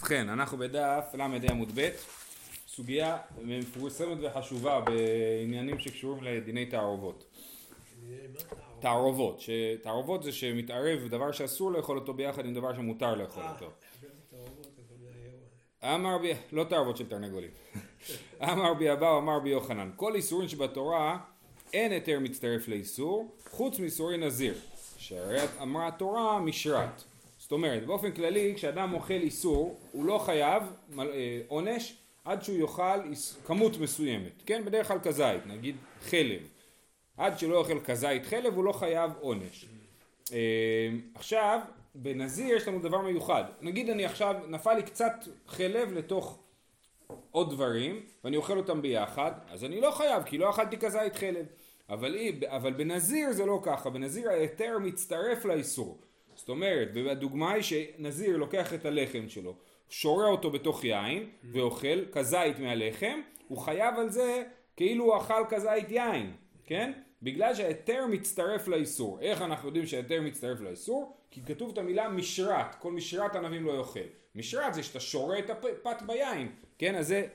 ובכן, אנחנו בדף ל"ה עמוד ב', סוגיה מפורסמת וחשובה בעניינים שקשורים לדיני תערובות. תערובות, תערובות זה שמתערב דבר שאסור לאכול אותו ביחד עם דבר שמותר לאכול אותו. אמר בי, לא תערובות של תרנגולים. אמר בי אבאו אמר בי יוחנן, כל איסורים שבתורה אין היתר מצטרף לאיסור, חוץ מאיסורי נזיר, שהרי אמרה התורה משרת. זאת אומרת, באופן כללי, כשאדם אוכל איסור, הוא לא חייב אה, עונש עד שהוא יאכל כמות מסוימת, כן? בדרך כלל כזית, נגיד חלב. עד שלא יאכל כזית חלב הוא לא חייב עונש. אה, עכשיו, בנזיר יש לנו דבר מיוחד. נגיד אני עכשיו, נפל לי קצת חלב לתוך עוד דברים, ואני אוכל אותם ביחד, אז אני לא חייב, כי לא אכלתי כזית חלב. אבל, אבל בנזיר זה לא ככה, בנזיר ההיתר מצטרף לאיסור. זאת אומרת, והדוגמה היא שנזיר לוקח את הלחם שלו, שורה אותו בתוך יין ואוכל כזית מהלחם, הוא חייב על זה כאילו הוא אכל כזית יין, כן? בגלל שההיתר מצטרף לאיסור. איך אנחנו יודעים שההיתר מצטרף לאיסור? כי כתוב את המילה משרת, כל משרת ענבים לא יאכל. משרת זה שאתה שורה את הפת ביין, כן? אז זה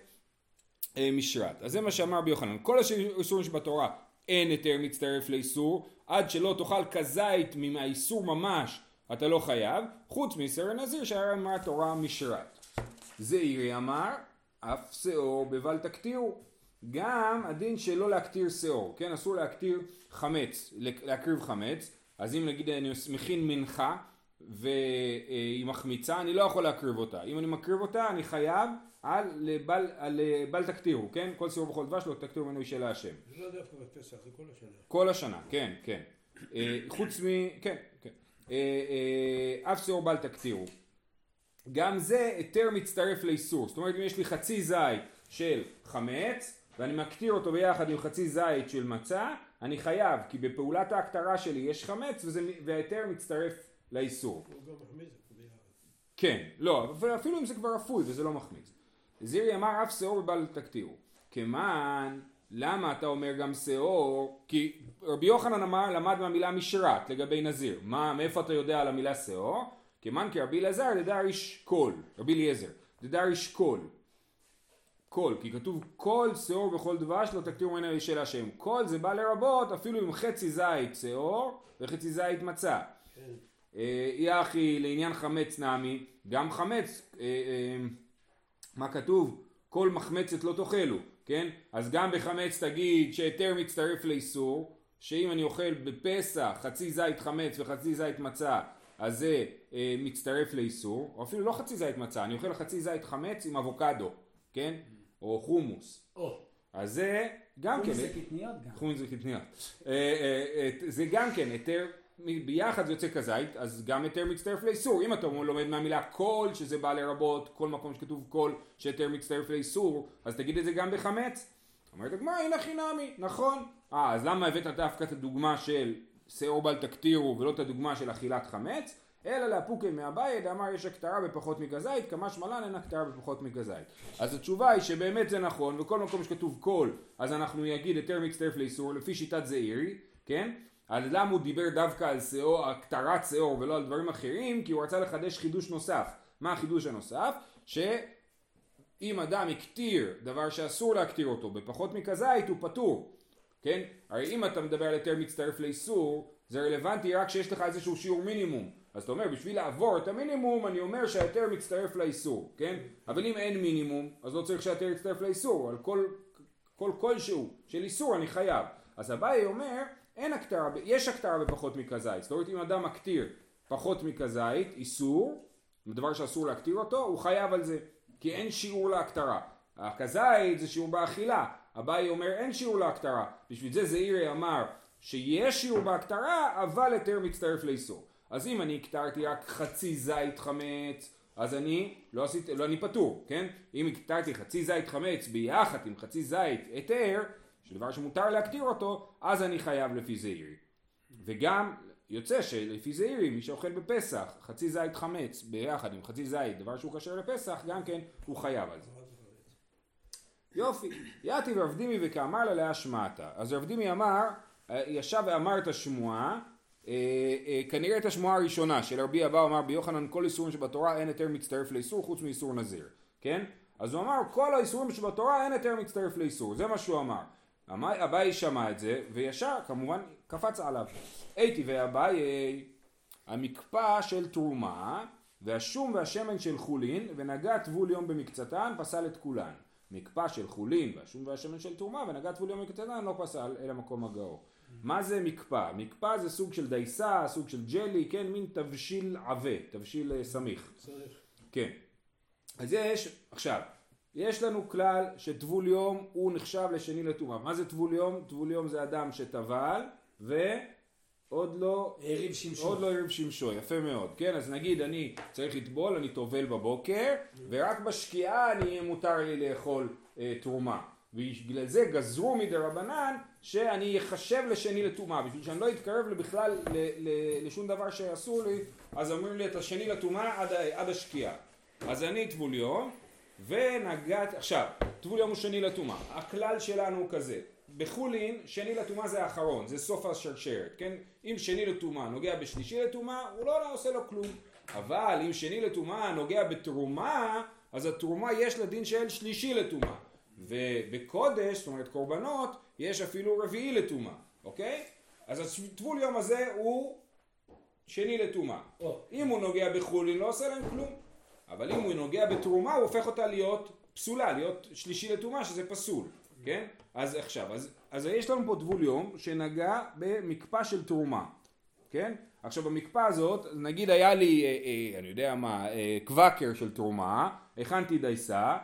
אה, משרת. אז זה מה שאמר ביוחנן. כל האיסורים שבתורה אין היתר מצטרף לאיסור, עד שלא תאכל כזית מהאיסור ממש אתה לא חייב, חוץ מסר הנזיר שהיה אמרה תורה משרת. זעירי אמר, אף שאור בבל תקטירו. גם הדין שלא להקטיר שאור, כן? אסור להקטיר חמץ, להקריב חמץ, אז אם נגיד אני מכין מנחה והיא מחמיצה, אני לא יכול להקריב אותה. אם אני מקריב אותה, אני חייב על לבל, על בל תקטירו, כן? כל סיור בכל דבש לא תקטירו ממנו אישה להשם. זה לא דווקא בפסח, זה כל השנה. כל השנה, כן, כן. אה, חוץ מ... כן. אה, אה, אף שאור בל תקטירו. גם זה היתר מצטרף לאיסור. זאת אומרת אם יש לי חצי זית של חמץ ואני מקטיר אותו ביחד עם חצי זית של מצה, אני חייב, כי בפעולת ההקטרה שלי יש חמץ וההיתר מצטרף לאיסור. כן, לא, אפילו אם זה כבר אפוי וזה לא מחמיץ. זעירי אמר אף שאור בל תקטירו. כמען למה אתה אומר גם שאור? כי רבי יוחנן אמר למד מהמילה משרת לגבי נזיר. מה, מאיפה אתה יודע על המילה שאור? כיוון כי רבי אלעזר דדריש כל, רבי אליעזר, דדריש כל. כל, כי כתוב כל שאור וכל דבש לא תקטירו ממנו אשה להשם. כל זה בא לרבות אפילו עם חצי זית שאור וחצי זית מצה. כן. אה, יחי לעניין חמץ נמי, גם חמץ, אה, אה, מה כתוב? כל מחמצת לא תאכלו. כן? אז גם בחמץ תגיד שהיתר מצטרף לאיסור, שאם אני אוכל בפסח חצי זית חמץ וחצי זית מצה, אז זה אה, מצטרף לאיסור, או אפילו לא חצי זית מצה, אני אוכל חצי זית חמץ עם אבוקדו, כן? או חומוס. או. אז זה גם כן... חומוס זה קטניות גם. חומוס זה קטניות. אה, אה, זה גם כן היתר ביחד זה יוצא כזית, אז גם היתר מצטרף לאיסור. אם אתה לומד מהמילה כל, שזה בא לרבות, כל מקום שכתוב כל, שהיתר מצטרף לאיסור, אז תגיד את זה גם בחמץ. אומרת הגמרא, הנה חינמי, נכון. אה, אז למה הבאת דווקא את הדוגמה של שאור בל תקטירו ולא את הדוגמה של אכילת חמץ? אלא לאפוקי מאביי, דאמר יש הקטרה בפחות מכזית, כמה שמלן אין הקטרה בפחות מכזית. אז התשובה היא שבאמת זה נכון, וכל מקום שכתוב כל, אז אנחנו נגיד היתר מצטרף לאיסור, לפי שיטת זעירי, כן? אז למה הוא דיבר דווקא על שאור, הקטרת שאור ולא על דברים אחרים? כי הוא רצה לחדש חידוש נוסף. מה החידוש הנוסף? שאם אדם הקטיר דבר שאסור להקטיר אותו בפחות מכזית הוא פטור. כן? הרי אם אתה מדבר על היתר מצטרף לאיסור זה רלוונטי רק כשיש לך איזשהו שיעור מינימום. אז אתה אומר בשביל לעבור את המינימום אני אומר שההיתר מצטרף לאיסור, כן? אבל אם אין מינימום אז לא צריך שההיתר יצטרף לאיסור, על כל, כל כלשהו של איסור אני חייב. אז אביי אומר אין הקטרה, יש הקטרה בפחות מכזית, זאת אומרת אם אדם מקטיר פחות מכזית, איסור, דבר שאסור להקטיר אותו, הוא חייב על זה, כי אין שיעור להקטרה. הכזית זה שיעור באכילה, אביי אומר אין שיעור להקטרה, בשביל זה זעירי אמר שיש שיעור בהקטרה, אבל היתר מצטרף לאיסור. אז אם אני הקטרתי רק חצי זית חמץ, אז אני לא עשיתי, לא אני פטור, כן? אם הקטרתי חצי זית חמץ ביחד עם חצי זית היתר, שדבר שמותר להקטיר אותו, אז אני חייב לפי זעירי. וגם יוצא שלפי זעירי, מי שאוכל בפסח, חצי זית חמץ ביחד עם חצי זית, דבר שהוא כשר לפסח, גם כן הוא חייב על זה. יופי, יתי ורב דימי וכאמר לה להשמעתה. אז רב דימי אמר, ישב ואמר את השמועה, אה, אה, כנראה את השמועה הראשונה של רבי אבא אמר ביוחנן כל איסורים שבתורה אין היתר מצטרף לאיסור חוץ מאיסור נזיר, כן? אז הוא אמר כל האיסורים שבתורה אין היתר מצטרף לאיסור, זה מה שהוא אמר. אביי שמע את זה וישר כמובן קפץ עליו. הייתי ואביי המקפא של תרומה והשום והשמן של חולין ונגע טבול יום במקצתן פסל את כולן. מקפא של חולין והשום והשמן של תרומה ונגע טבול יום במקצתן לא פסל אלא מקום הגאו. מה זה מקפא? מקפא זה סוג של דייסה, סוג של ג'לי, כן, מין תבשיל עבה, תבשיל אה, סמיך. כן. אז יש, עכשיו, יש לנו כלל שטבול יום הוא נחשב לשני לטומאה. מה זה טבול יום? טבול יום זה אדם שטבל ועוד לא... העריב שמשון. עוד לא ערב שמשו, יפה מאוד. כן, אז נגיד אני צריך לטבול, אני טובל בבוקר, ורק בשקיעה אני מותר לי לאכול אה, תרומה. ובגלל זה גזרו מדי רבנן שאני אחשב לשני לטומאה, בשביל שאני לא אתקרב בכלל לשום דבר שאסור לי, אז אומרים לי את השני לטומאה עד, עד השקיעה. אז אני טבול יום, ונגעת, עכשיו, טבול יום הוא שני לטומאה. הכלל שלנו הוא כזה, בחולין שני לטומאה זה האחרון, זה סוף השרשרת, כן? אם שני לטומאה נוגע בשלישי לטומאה, הוא לא עושה לו כלום. אבל אם שני לטומאה נוגע בתרומה, אז התרומה יש לה דין של שלישי לטומאה. ובקודש, זאת אומרת קורבנות, יש אפילו רביעי לטומאה, אוקיי? אז הטבול יום הזה הוא שני לטומאה. אם הוא נוגע בחולין לא עושה להם כלום. אבל אם הוא נוגע בתרומה הוא הופך אותה להיות פסולה, להיות שלישי לטומאה שזה פסול, כן? אז עכשיו, אז, אז יש לנו פה טבול יום שנגע במקפא של תרומה, כן? עכשיו במקפא הזאת, נגיד היה לי, אה, אה, אני יודע מה, אה, קוואקר של תרומה, הכנתי דייסה,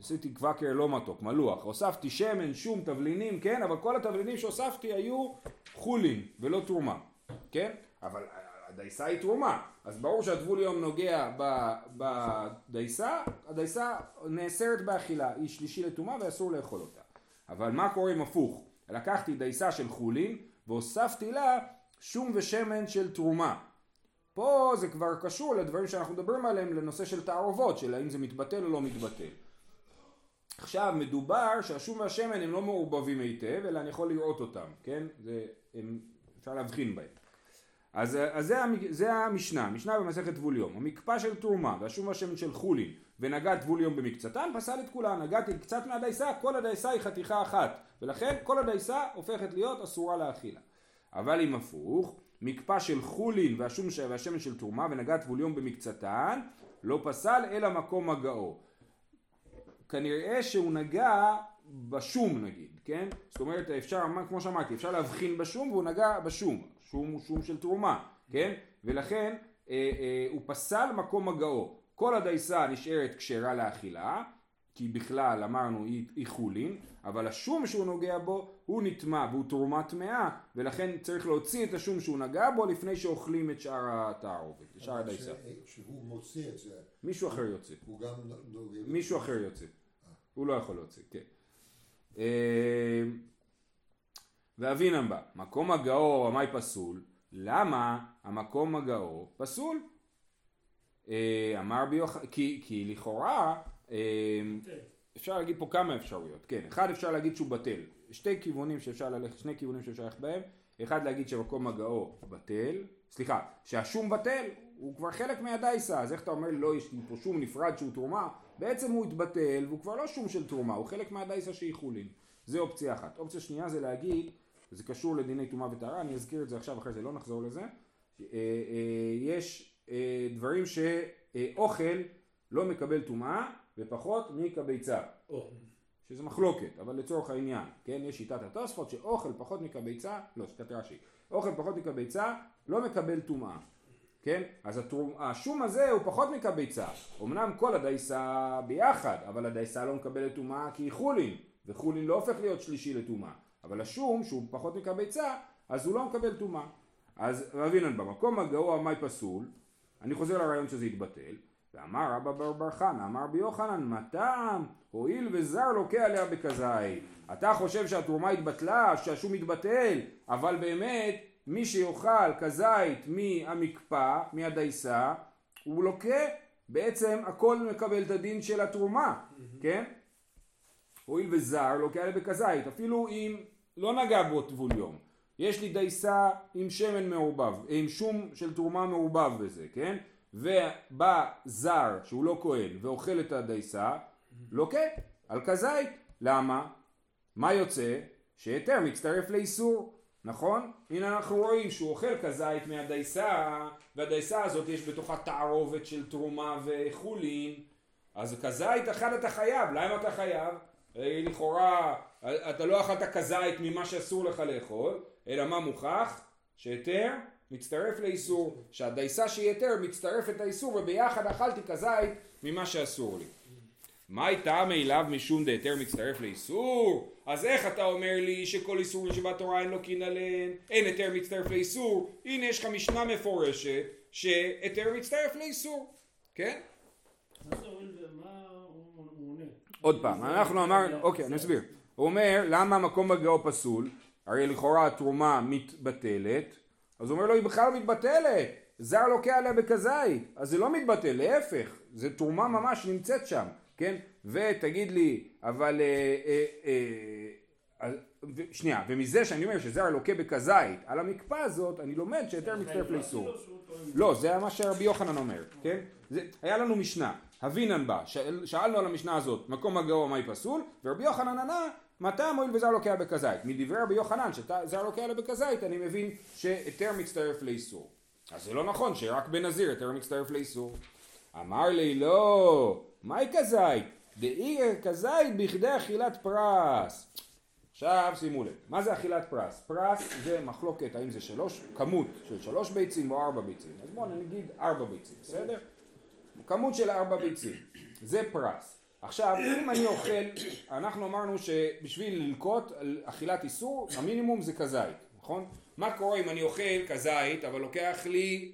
עשיתי קוואקר לא מתוק, מלוח, הוספתי שמן, שום, תבלינים, כן? אבל כל התבלינים שהוספתי היו חולין ולא תרומה, כן? אבל הדייסה היא תרומה, אז ברור שהטבול יום נוגע בדייסה, הדייסה נאסרת באכילה, היא שלישי לטומאה ואסור לאכול אותה. אבל מה קורה אם הפוך? לקחתי דייסה של חולין והוספתי לה שום ושמן של תרומה. פה זה כבר קשור לדברים שאנחנו מדברים עליהם לנושא של תערובות, של האם זה מתבטל או לא מתבטל. עכשיו מדובר שהשום והשמן הם לא מעורבבים היטב, אלא אני יכול לראות אותם, כן? זה, הם, אפשר להבחין בהם. אז, אז זה, זה המשנה, המשנה במסכת טבול יום. המקפא של תרומה והשום והשמן של חולין ונגע טבול יום במקצתן, פסל את כולן. נגעתי קצת מהדייסה, כל הדייסה היא חתיכה אחת. ולכן כל הדייסה הופכת להיות אסורה לאכילה. אבל אם הפוך, מקפא של חולין והשום והשמן של תרומה ונגע טבול יום במקצתן, לא פסל אלא מקום הגאו. כנראה שהוא נגע בשום נגיד, כן? זאת אומרת אפשר, כמו שאמרתי, אפשר להבחין בשום והוא נגע בשום, שום הוא שום של תרומה, כן? ולכן אה, אה, הוא פסל מקום הגאו. כל הדייסה נשארת כשרה לאכילה, כי בכלל אמרנו היא, חולין, אבל השום שהוא נוגע בו הוא נטמע והוא תרומה טמאה, ולכן צריך להוציא את השום שהוא נגע בו לפני שאוכלים את שאר התערובת, את שאר הדייסה. שהוא מוציא את זה, מישהו אחר יוצא. הוא גם נוגע. מישהו אחר יוצא. הוא לא יכול להוציא, כן. אה, ואבינם בא, מקום הגאו המאי פסול, למה המקום הגאו פסול? אה, אמר ביוח... כי, כי לכאורה, אה, אפשר להגיד פה כמה אפשרויות, כן, אחד אפשר להגיד שהוא בטל, שתי כיוונים שאפשר ללכת, שני כיוונים שאפשר ללכת בהם, אחד להגיד שמקום הגאו בטל, סליחה, שהשום בטל, הוא כבר חלק מהדייסה, אז איך אתה אומר לא, יש פה שום נפרד שהוא תרומה, בעצם הוא התבטל והוא כבר לא שום של תרומה, הוא חלק מהדייסה שהיא חולין, זה אופציה אחת. אופציה שנייה זה להגיד, זה קשור לדיני טומאה וטהרה, אני אזכיר את זה עכשיו אחרי זה, לא נחזור לזה, אה, אה, יש אה, דברים שאוכל לא מקבל טומאה ופחות מכביצה. שזה מחלוקת, אבל לצורך העניין, כן, יש שיטת התוספות שאוכל פחות מכביצה, לא, שיטת רש"י, אוכל פחות מכביצה לא מקבל טומאה, כן, אז התרום, השום הזה הוא פחות מכביצה, אמנם כל הדייסה ביחד, אבל הדייסה לא מקבלת טומאה כי היא חולין, וחולין לא הופך להיות שלישי לטומאה, אבל השום שהוא פחות מכביצה, אז הוא לא מקבל טומאה. אז רבינן במקום הגאו המאי פסול, אני חוזר לרעיון שזה יתבטל, ואמר רבא בר בר חנא, אמר רבי יוחנן, מה טעם? הואיל וזר לוקה עליה בכזית. אתה חושב שהתרומה התבטלה, שהשום התבטל, אבל באמת מי שיאכל כזית מהמקפא, מהדייסה, הוא לוקה, בעצם הכל מקבל את הדין של התרומה, כן? הואיל וזר לוקה עליה בכזית, אפילו אם לא נגע בו טבול יום. יש לי דייסה עם שמן מעורבב, עם שום של תרומה מעורבב בזה, כן? ובא זר שהוא לא כהן ואוכל את הדייסה, לוקה על כזית. למה? מה יוצא? שהיתר מצטרף לאיסור, נכון? הנה אנחנו רואים שהוא אוכל כזית מהדייסה, והדייסה הזאת יש בתוכה תערובת של תרומה וחולין, אז כזית אחד אתה חייב, למה אתה חייב? לכאורה אתה לא אכלת כזית ממה שאסור לך לאכול, אלא מה מוכח? שהיתר מצטרף לאיסור, שהדייסה שהיא היתר מצטרפת לאיסור וביחד אכלתי כזית ממה שאסור לי. מה הייתה מאליו משום דהיתר מצטרף לאיסור? אז איך אתה אומר לי שכל איסור לשבת תורה אין לו קין עליהן, אין היתר מצטרף לאיסור? הנה יש לך משנה מפורשת שהיתר מצטרף לאיסור, כן? עוד פעם, אנחנו אמרנו, אוקיי, אני אסביר. הוא אומר, למה המקום בגאו פסול? הרי לכאורה התרומה מתבטלת, אז הוא אומר לו, היא בכלל לא מתבטלת. זר לוקח עליה בכזית, אז זה לא מתבטל, להפך, זה תרומה ממש נמצאת שם, כן? ותגיד לי, אבל... אה, אה, אה, אה, שנייה, ומזה שאני אומר שזר לוקה בכזית על המקפא הזאת, אני לומד שיותר מצטרף לאיסור. אפילו שהוא טוען. לא, זה מה שרבי יוחנן אומר, כן? זה, היה לנו משנה, הבינן בה, שאל, שאלנו על המשנה הזאת, מקום הגאו מהי פסול, ורבי יוחנן ענה, מתי המועיל וזר לוקח בכזית? מדברי רבי יוחנן, שזר לוקח בכזית, אני מבין שהיתר מצטרף לאיסור. אז זה לא נכון שרק בנזיר היתר מצטרף לאיסור. אמר לי לא, מהי כזית? דאי כזית בכדי אכילת פרס. עכשיו שימו לב, מה זה אכילת פרס? פרס זה מחלוקת האם זה שלוש, כמות של שלוש ביצים או ארבע ביצים. אז בואו נגיד ארבע ביצים, בסדר? כמות של ארבע ביצים, זה פרס. עכשיו, אם אני אוכל, אנחנו אמרנו שבשביל ללקוט על אכילת איסור, המינימום זה כזית, נכון? מה קורה אם אני אוכל כזית, אבל לוקח לי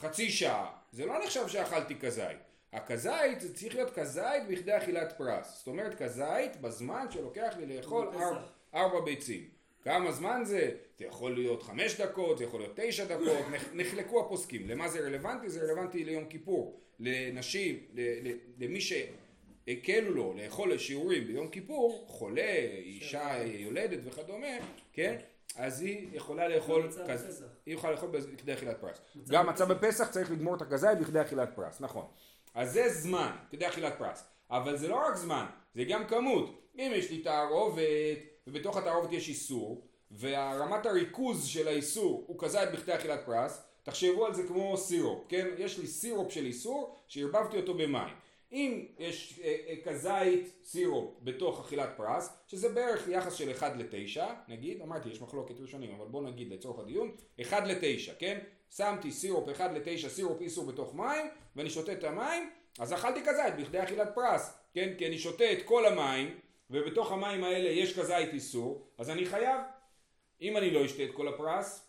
חצי שעה? זה לא נחשב שאכלתי כזית. הכזית זה צריך להיות כזית בכדי אכילת פרס. זאת אומרת כזית בזמן שלוקח לי לאכול. ארבע, ארבע ביצים. כמה זמן זה? זה יכול להיות חמש דקות, זה יכול להיות תשע דקות, נח- נחלקו הפוסקים. למה זה רלוונטי? זה רלוונטי ליום כיפור. לנשים, למי שהקלו לו לאכול שיעורים ביום כיפור, חולה, אישה יולדת וכדומה, כן? אז היא יכולה לאכול, כז-. היא יכולה לאכול בכדי אכילת פרס. גם מצה בפסח צריך לגמור את הכזית בכדי אכילת פרס, נכון. אז זה זמן, כדי אכילת פרס. אבל זה לא רק זמן, זה גם כמות. אם יש לי תערובת, ובתוך התערובת יש איסור, ורמת הריכוז של האיסור הוא כזית בכדי אכילת פרס, תחשבו על זה כמו סירופ, כן? יש לי סירופ של איסור שערבבתי אותו במים. אם יש אה, אה, כזית סירופ בתוך אכילת פרס, שזה בערך יחס של 1 ל-9, נגיד, אמרתי יש מחלוקת ראשונים, אבל בואו נגיד לצורך הדיון, 1 ל-9, כן? שמתי סירופ 1 ל-9, סירופ איסור בתוך מים, ואני שותה את המים, אז אכלתי כזית בכדי אכילת פרס, כן? כי אני שותה את כל המים, ובתוך המים האלה יש כזית איסור, אז אני חייב. אם אני לא אשתה את כל הפרס,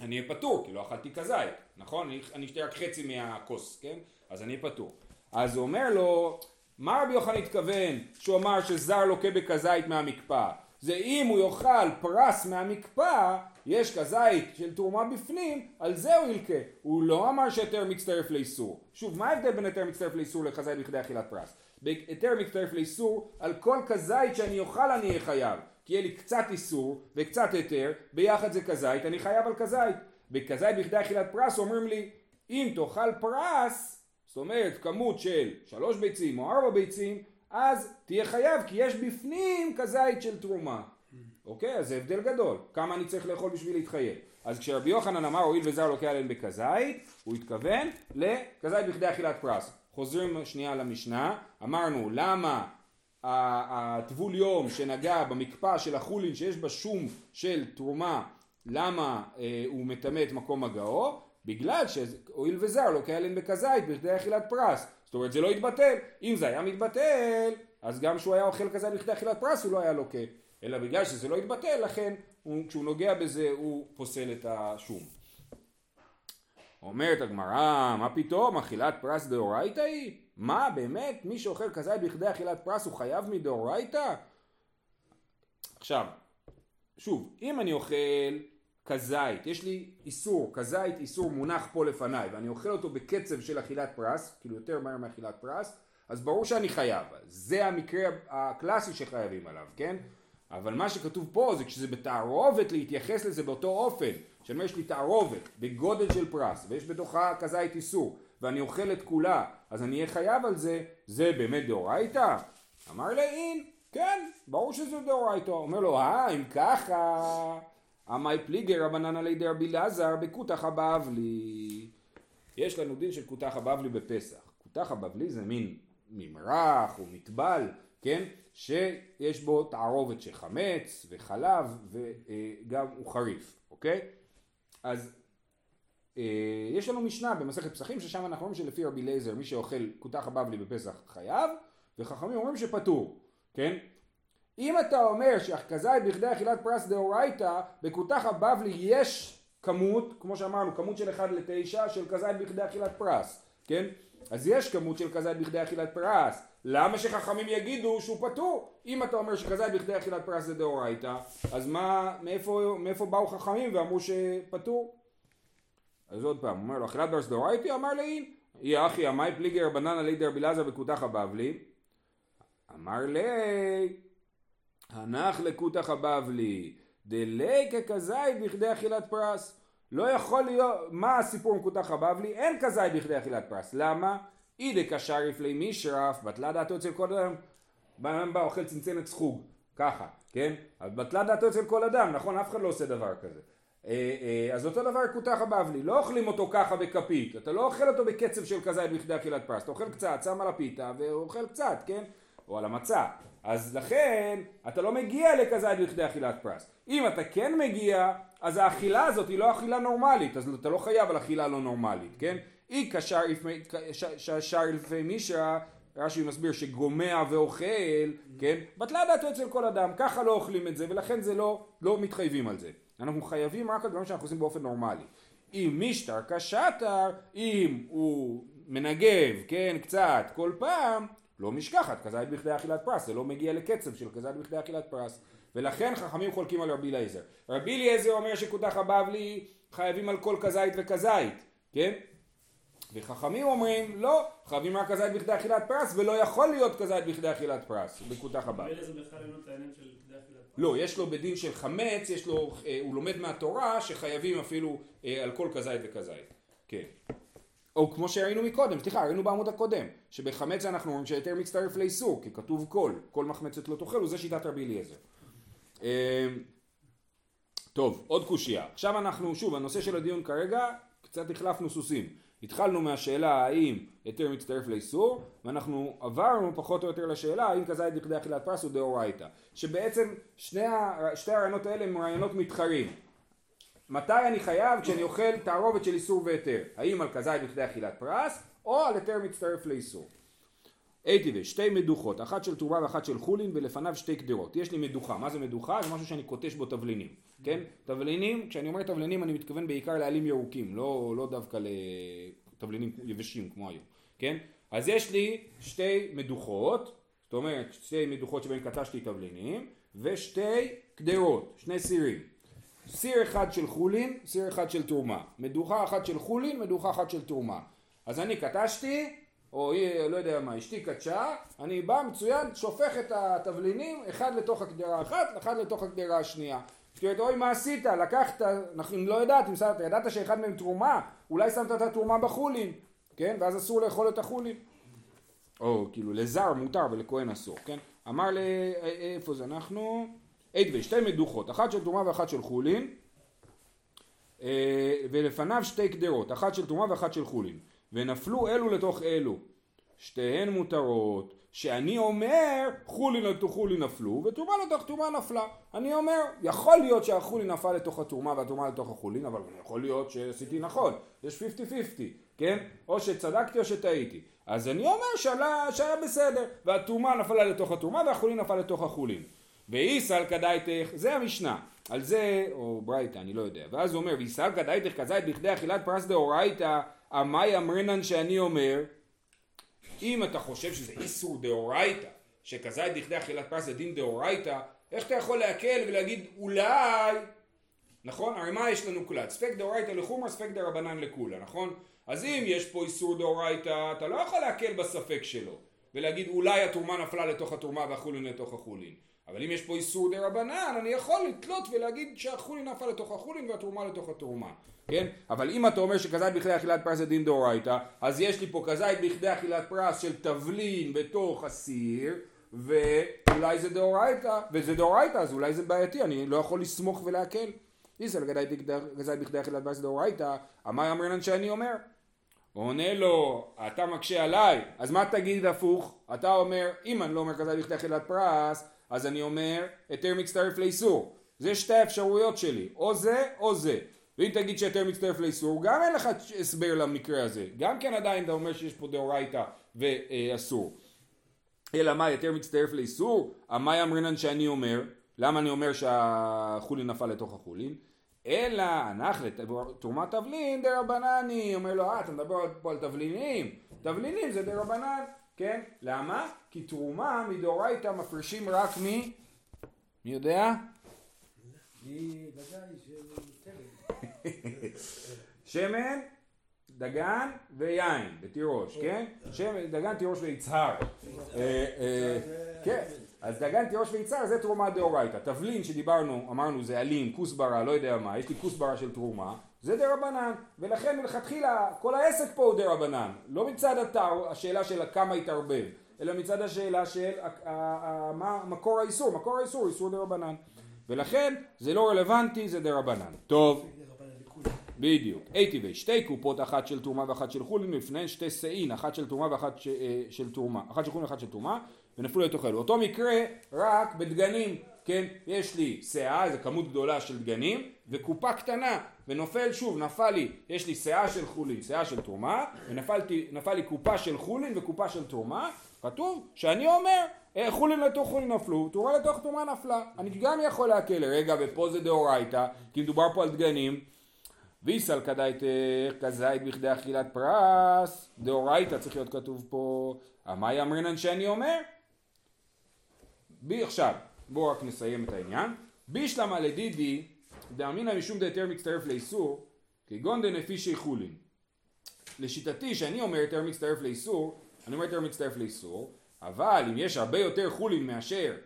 אני אהיה פטור, כי לא אכלתי כזית, נכון? אני, אני אשתה רק חצי מהכוס, כן? אז אני אהיה פטור. אז הוא אומר לו, מה רבי יוחנן התכוון שהוא אמר שזר לוקה בכזית מהמקפא? זה אם הוא יאכל פרס מהמקפא, יש כזית של תרומה בפנים, על זה הוא ילקה. הוא לא אמר שהיתר מצטרף לאיסור. שוב, מה ההבדל בין היתר מצטרף לאיסור לכזית בכדי אכילת פרס? היתר מצטרף לאיסור, על כל כזית שאני אוכל אני אהיה חייב. כי יהיה לי קצת איסור וקצת היתר, ביחד זה כזית, אני חייב על כזית. בכזית בכדי אכילת פרס אומרים לי, אם תאכל פרס, זאת אומרת כמות של שלוש ביצים או ארבע ביצים, אז תהיה חייב כי יש בפנים כזית של תרומה. אוקיי? אז זה הבדל גדול. כמה אני צריך לאכול בשביל להתחייב. אז כשרבי יוחנן אמר הואיל וזר לוקח עליהם בכזית, הוא התכוון לכזית בכדי אכילת פרס. חוזרים שנייה למשנה, אמרנו למה הטבול יום שנגע במקפא של החולין שיש בה שום של תרומה, למה אה, הוא מטמא את מקום הגאו? בגלל שהואיל וזר לוקח עליהם בכזית בכדי אכילת פרס. זאת אומרת זה לא התבטל. אם זה היה מתבטל, אז גם כשהוא היה אוכל כזית בכדי אכילת פרס הוא לא היה לוקה. אלא בגלל שזה לא התבטל, לכן הוא, כשהוא נוגע בזה הוא פוסל את השום. אומרת הגמרא, מה פתאום, אכילת פרס דאורייתא היא? מה, באמת? מי שאוכל כזית בכדי אכילת פרס הוא חייב מדאורייתא? עכשיו, שוב, אם אני אוכל כזית, יש לי איסור, כזית איסור מונח פה לפניי, ואני אוכל אותו בקצב של אכילת פרס, כאילו יותר מהר מאכילת פרס, אז ברור שאני חייב. זה המקרה הקלאסי שחייבים עליו, כן? אבל מה שכתוב פה זה כשזה בתערובת להתייחס לזה באותו אופן. שאני יש לי תערובת בגודל של פרס ויש בתוכה כזית איסור ואני אוכל את כולה אז אני אהיה חייב על זה, זה באמת דאורייתא? אמר לאין, כן, ברור שזה דאורייתא. אומר לו, אה, אם ככה, עמי פליגר רבנן עלי דרבי אלעזר בכותח הבבלי. יש לנו דין של כותח הבבלי בפסח. כותח הבבלי זה מין ממרח או מטבל, כן? שיש בו תערובת של חמץ וחלב וגם הוא חריף, אוקיי? אז אה, יש לנו משנה במסכת פסחים ששם אנחנו אומרים שלפי רבי אליעזר מי שאוכל כותח הבבלי בפסח חייב וחכמים אומרים שפטור, כן? אם אתה אומר שהכזית בכדי אכילת פרס דאורייתא בכותח הבבלי יש כמות, כמו שאמרנו, כמות של 1 ל-9 של כזית בכדי אכילת פרס, כן? אז יש כמות של כזית בכדי אכילת פרס, למה שחכמים יגידו שהוא פטור? אם אתה אומר שכזית בכדי אכילת פרס זה דאורייתא, אז מה, מאיפה, מאיפה באו חכמים ואמרו שפטור? אז עוד פעם, אומר לו, אכילת פרס דאורייתא? אמר לי, יא אחי, עמי פליגר בנן עלי דרבי אלעזר בכותח הבבלי? אמר לי, הנח לכותח הבבלי, דלי ככזית בכדי אכילת פרס. לא יכול להיות, מה הסיפור עם כותח הבבלי? אין כזית בכדי אכילת פרס. למה? אידי כשריף לי מישרף, בטלה דעתו אצל כל אדם. בן בא אוכל צנצנת סחוג, ככה, כן? אז בטלה דעתו אצל כל אדם, נכון? אף אחד לא עושה דבר כזה. אה, אה, אז אותו דבר כותח הבבלי, לא אוכלים אותו ככה בכפית, אתה לא אוכל אותו בקצב של כזית בכדי אכילת פרס, אתה אוכל קצת, שם על הפיתה ואוכל קצת, כן? או על המצה. אז לכן אתה לא מגיע לכזית בכדי אכילת פרס. אם אתה כן מגיע, אז האכילה הזאת היא לא אכילה נורמלית, אז אתה לא חייב על אכילה לא נורמלית, כן? אי כשאר לפי מישרא, רש"י מסביר שגומע ואוכל, כן? בטלה דעתו אצל כל אדם, ככה לא אוכלים את זה, ולכן זה לא, לא מתחייבים על זה. אנחנו חייבים רק על דברים שאנחנו עושים באופן נורמלי. אם משטר כשטר, אם הוא מנגב, כן, קצת, כל פעם, לא משכחת, כזית בכדי אכילת פרס, זה לא מגיע לקצב של כזית בכדי אכילת פרס. ולכן חכמים חולקים על רבי אליעזר. רבי אליעזר אומר שכותח הבבלי חייבים על כל כזית וכזית, כן? וחכמים אומרים לא, חייבים רק כזית בכדי אכילת פרס ולא יכול להיות כזית בכדי אכילת פרס בכותח פרס. לא, יש לו בדין של חמץ, יש לו, אה, הוא לומד מהתורה שחייבים אפילו אה, על כל כזית וכזית. כן. או כמו שראינו מקודם, סליחה, ראינו בעמוד הקודם, שבחמץ אנחנו אומרים שהיתר מצטרף לאיסור, כי כתוב כל, כל מחמצת לא תאכל, וזה שיטת רבי אליעזר. אה, טוב, עוד קושייה. עכשיו אנחנו, שוב, הנושא של הדיון כרגע, קצת החלפנו סוסים. התחלנו מהשאלה האם היתר מצטרף לאיסור, ואנחנו עברנו פחות או יותר לשאלה האם כזית בכדי אכילת פרס הוא דאורייתא. שבעצם שני, שתי הרעיונות האלה הם רעיונות מתחרים. מתי אני חייב כשאני אוכל תערובת של איסור והיתר? האם על כזית בכדי אכילת פרס, או על היתר מצטרף לאיסור. הייתי שתי מדוכות, אחת של תרומה ואחת של חולין ולפניו שתי קדרות. יש לי מדוכה, מה זה מדוכה? זה משהו שאני קוטש בו תבלינים, כן? תבלינים, כשאני אומר תבלינים אני מתכוון בעיקר לעלים ירוקים, לא, לא דווקא לתבלינים יבשים כמו היום, כן? אז יש לי שתי מדוכות, זאת אומרת שתי מדוכות שבהן קטשתי תבלינים, ושתי קדרות, שני סירים. סיר אחד של חולין, סיר אחד של תרומה. מדוכה אחת של חולין, מדוכה אחת של תרומה. אז אני קטשתי, או היא, לא יודע מה, אשתי קדשה, אני בא מצוין, שופך את התבלינים, אחד לתוך הקדרה האחת, אחד לתוך הקדרה השנייה. אשתי אומרת, אוי מה עשית, לקחת, אנחנו לא יודעת, אם שמת, ידעת שאחד מהם תרומה, אולי שמת את התרומה בחולין, כן? ואז אסור לאכול את החולין. או כאילו לזר מותר ולכהן אסור, כן? אמר ל... איפה זה אנחנו? איידווי, שתי מדוכות, אחת של תרומה ואחת של חולין, אה, ולפניו שתי קדרות, אחת של תרומה ואחת של חולין, ונפלו אלו לתוך אלו, שתיהן מותרות, שאני אומר חולין לתוך חולין נפלו, ותרומה לתוך תרומה נפלה. אני אומר, יכול להיות שהחולין נפל לתוך התרומה והתרומה לתוך החולין, אבל יכול להיות שעשיתי נכון, יש 50-50, כן? או שצדקתי או שטעיתי. אז אני אומר שעלה, שהיה בסדר, והתרומה נפלה לתוך התרומה והחולין נפל לתוך החולין. ואיסל כדאיתך, זה המשנה, על זה, או ברייתא, אני לא יודע, ואז הוא אומר, ואיסל כדאיתך כזית בכדי אכילת פרס דאורייתא, עמי אמרינן שאני אומר, אם אתה חושב שזה איסור דאורייתא, שכזית בכדי אכילת פרס זה דין דאורייתא, איך אתה יכול להקל ולהגיד אולי, נכון? הרי מה יש לנו כלל? ספק דאורייתא לחומרא, ספק דרבנן לכולה, נכון? אז אם יש פה איסור דאורייתא, אתה לא יכול להקל בספק שלו. ולהגיד אולי התרומה נפלה לתוך התרומה והחולין לתוך החולין. אבל אם יש פה איסור דה רבנן, אני יכול לתלות ולהגיד שהחולין נפל לתוך החולין והתרומה לתוך התרומה. כן? אבל אם אתה אומר שכזית בכדי אכילת פרס זה דין דאורייתא, אז יש לי פה כזית בכדי אכילת פרס של תבלין בתוך הסיר, ואולי זה דאורייתא, וזה דאורייתא, אז אולי זה בעייתי, אני לא יכול לסמוך ולהקל. איסר כזית בכדי אכילת פרס דאורייתא, אמר אמרינן שאני אומר. עונה לו, אתה מקשה עליי, אז מה תגיד הפוך? אתה אומר, אם אני לא אומר כזית בכדי אכילת פרס, אז אני אומר, היתר מצטרף לאיסור. זה שתי האפשרויות שלי, או זה או זה. ואם תגיד שהיתר מצטרף לאיסור, גם אין לך הסבר למקרה הזה. גם כן עדיין אתה אומר שיש פה דאורייתא ואסור. אלא מה, היתר מצטרף לאיסור? המאי אמרינן שאני אומר, למה אני אומר שהחולין נפל לתוך החולין? אלא הנח לתרומת תבלין דרבנני, אומר לו, אה, אתה מדבר פה על תבלינים, תבלינים זה דרבנן, כן? למה? כי תרומה מדאורייתא מפרישים רק מ... מי יודע? שמן, דגן ויין בתירוש, כן? שמן, דגן, תירוש ויצהר. אה, אה, כן, אז דגן, תירוש ויצהר זה תרומה דאורייתא. תבלין שדיברנו, אמרנו זה עלים, כוסברה, לא יודע מה, יש לי כוסברה של תרומה, זה דרבנן, ולכן מלכתחילה כל העסק פה הוא דרבנן, לא מצד השאלה של כמה התערבב, אלא מצד השאלה של מה מקור האיסור, מקור האיסור הוא איסור דרבנן, ולכן זה לא רלוונטי, זה דרבנן. טוב. בדיוק. איתיביה, שתי קופות, אחת של תרומה ואחת של חולין, לפניהן שתי סאין, אחת של תרומה ואחת ש, אה, של תרומה, אחת של חולין ואחת של תרומה, ונפלו לתוך אלו. אותו מקרה רק בדגנים, כן? יש לי שאה, איזו כמות גדולה של דגנים, וקופה קטנה, ונופל שוב, נפל לי, יש לי שאה של חולין, שאה של תרומה, ונפל לי קופה של חולין וקופה של תרומה, כתוב שאני אומר אה, חולין לתוך חולין נפלו, תרומה לתוך תרומה נפלה. אני גם יכול להקל, רגע, ופה זה דאורייתא, כי מדובר פה על דגנים. ויסל כדאיתך כזית בכדי אכילת פרס, דאורייתא צריך להיות כתוב פה, המאי אמרינן שאני אומר? בי עכשיו, בואו רק נסיים את העניין. בישלמה לדידי, דאמינא משום דהיתר מצטרף לאיסור, כגון דנפישי חולין. לשיטתי, שאני אומר יותר מצטרף לאיסור, אני אומר יותר מצטרף לאיסור, אבל אם יש הרבה יותר חולין מאשר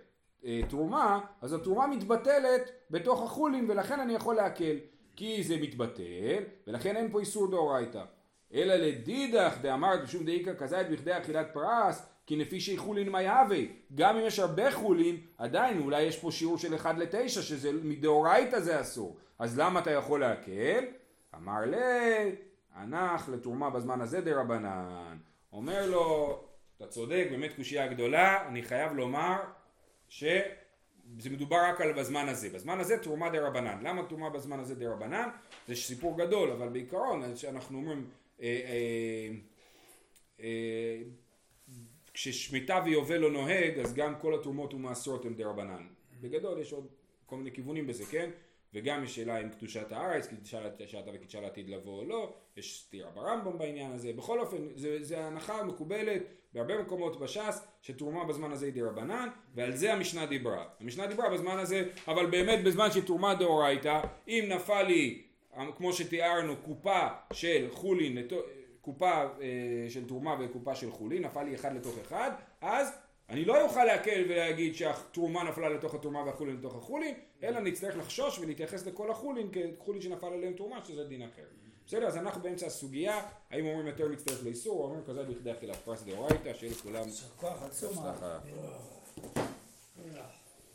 אה, תרומה, אז התרומה מתבטלת בתוך החולין ולכן אני יכול להקל. כי זה מתבטל, ולכן אין פה איסור דאורייתא. אלא לדידך דאמרת בשום דאיקה כזית בכדי אכילת פרס, כי נפי שיחולין מי הווה. גם אם יש הרבה חולין, עדיין אולי יש פה שיעור של 1 ל-9, שזה מדאורייתא זה אסור. אז למה אתה יכול להקל? אמר לי, הנח לתרומה בזמן הזה דרבנן. אומר לו, אתה צודק, באמת קושייה גדולה, אני חייב לומר ש... זה מדובר רק על בזמן הזה. בזמן הזה תרומה דה רבנן. למה תרומה בזמן הזה דה רבנן? זה סיפור גדול, אבל בעיקרון, שאנחנו אומרים, אה, אה, אה, כששמיטה ויובל לא נוהג, אז גם כל התרומות ומעשרות דה רבנן. בגדול יש עוד כל מיני כיוונים בזה, כן? וגם יש שאלה עם קדושת הארץ, קדושת וקידשה לעתיד לבוא או לא, יש סתירה ברמב"ם בעניין הזה, בכל אופן זה הנחה מקובלת בהרבה מקומות בש"ס שתרומה בזמן הזה היא דרבנן ועל זה המשנה דיברה. המשנה דיברה בזמן הזה, אבל באמת בזמן שתרומה דאורייתא, אם נפל לי, כמו שתיארנו, קופה של חולין, קופה אה, של תרומה וקופה של חולין, נפל לי אחד לתוך אחד, אז אני לא אוכל להקל ולהגיד שהתרומה נפלה לתוך התרומה והחולין לתוך החולין, אלא נצטרך לחשוש ולהתייחס לכל החולין כחולין שנפל עליהם תרומה, שזה דין אחר. בסדר, אז אנחנו באמצע הסוגיה, האם אומרים יותר מצטרף לאיסור, או אומרים כזה בכדי אכילת פרס דאורייתא, שיהיה לכולם... יישר כוח עצום.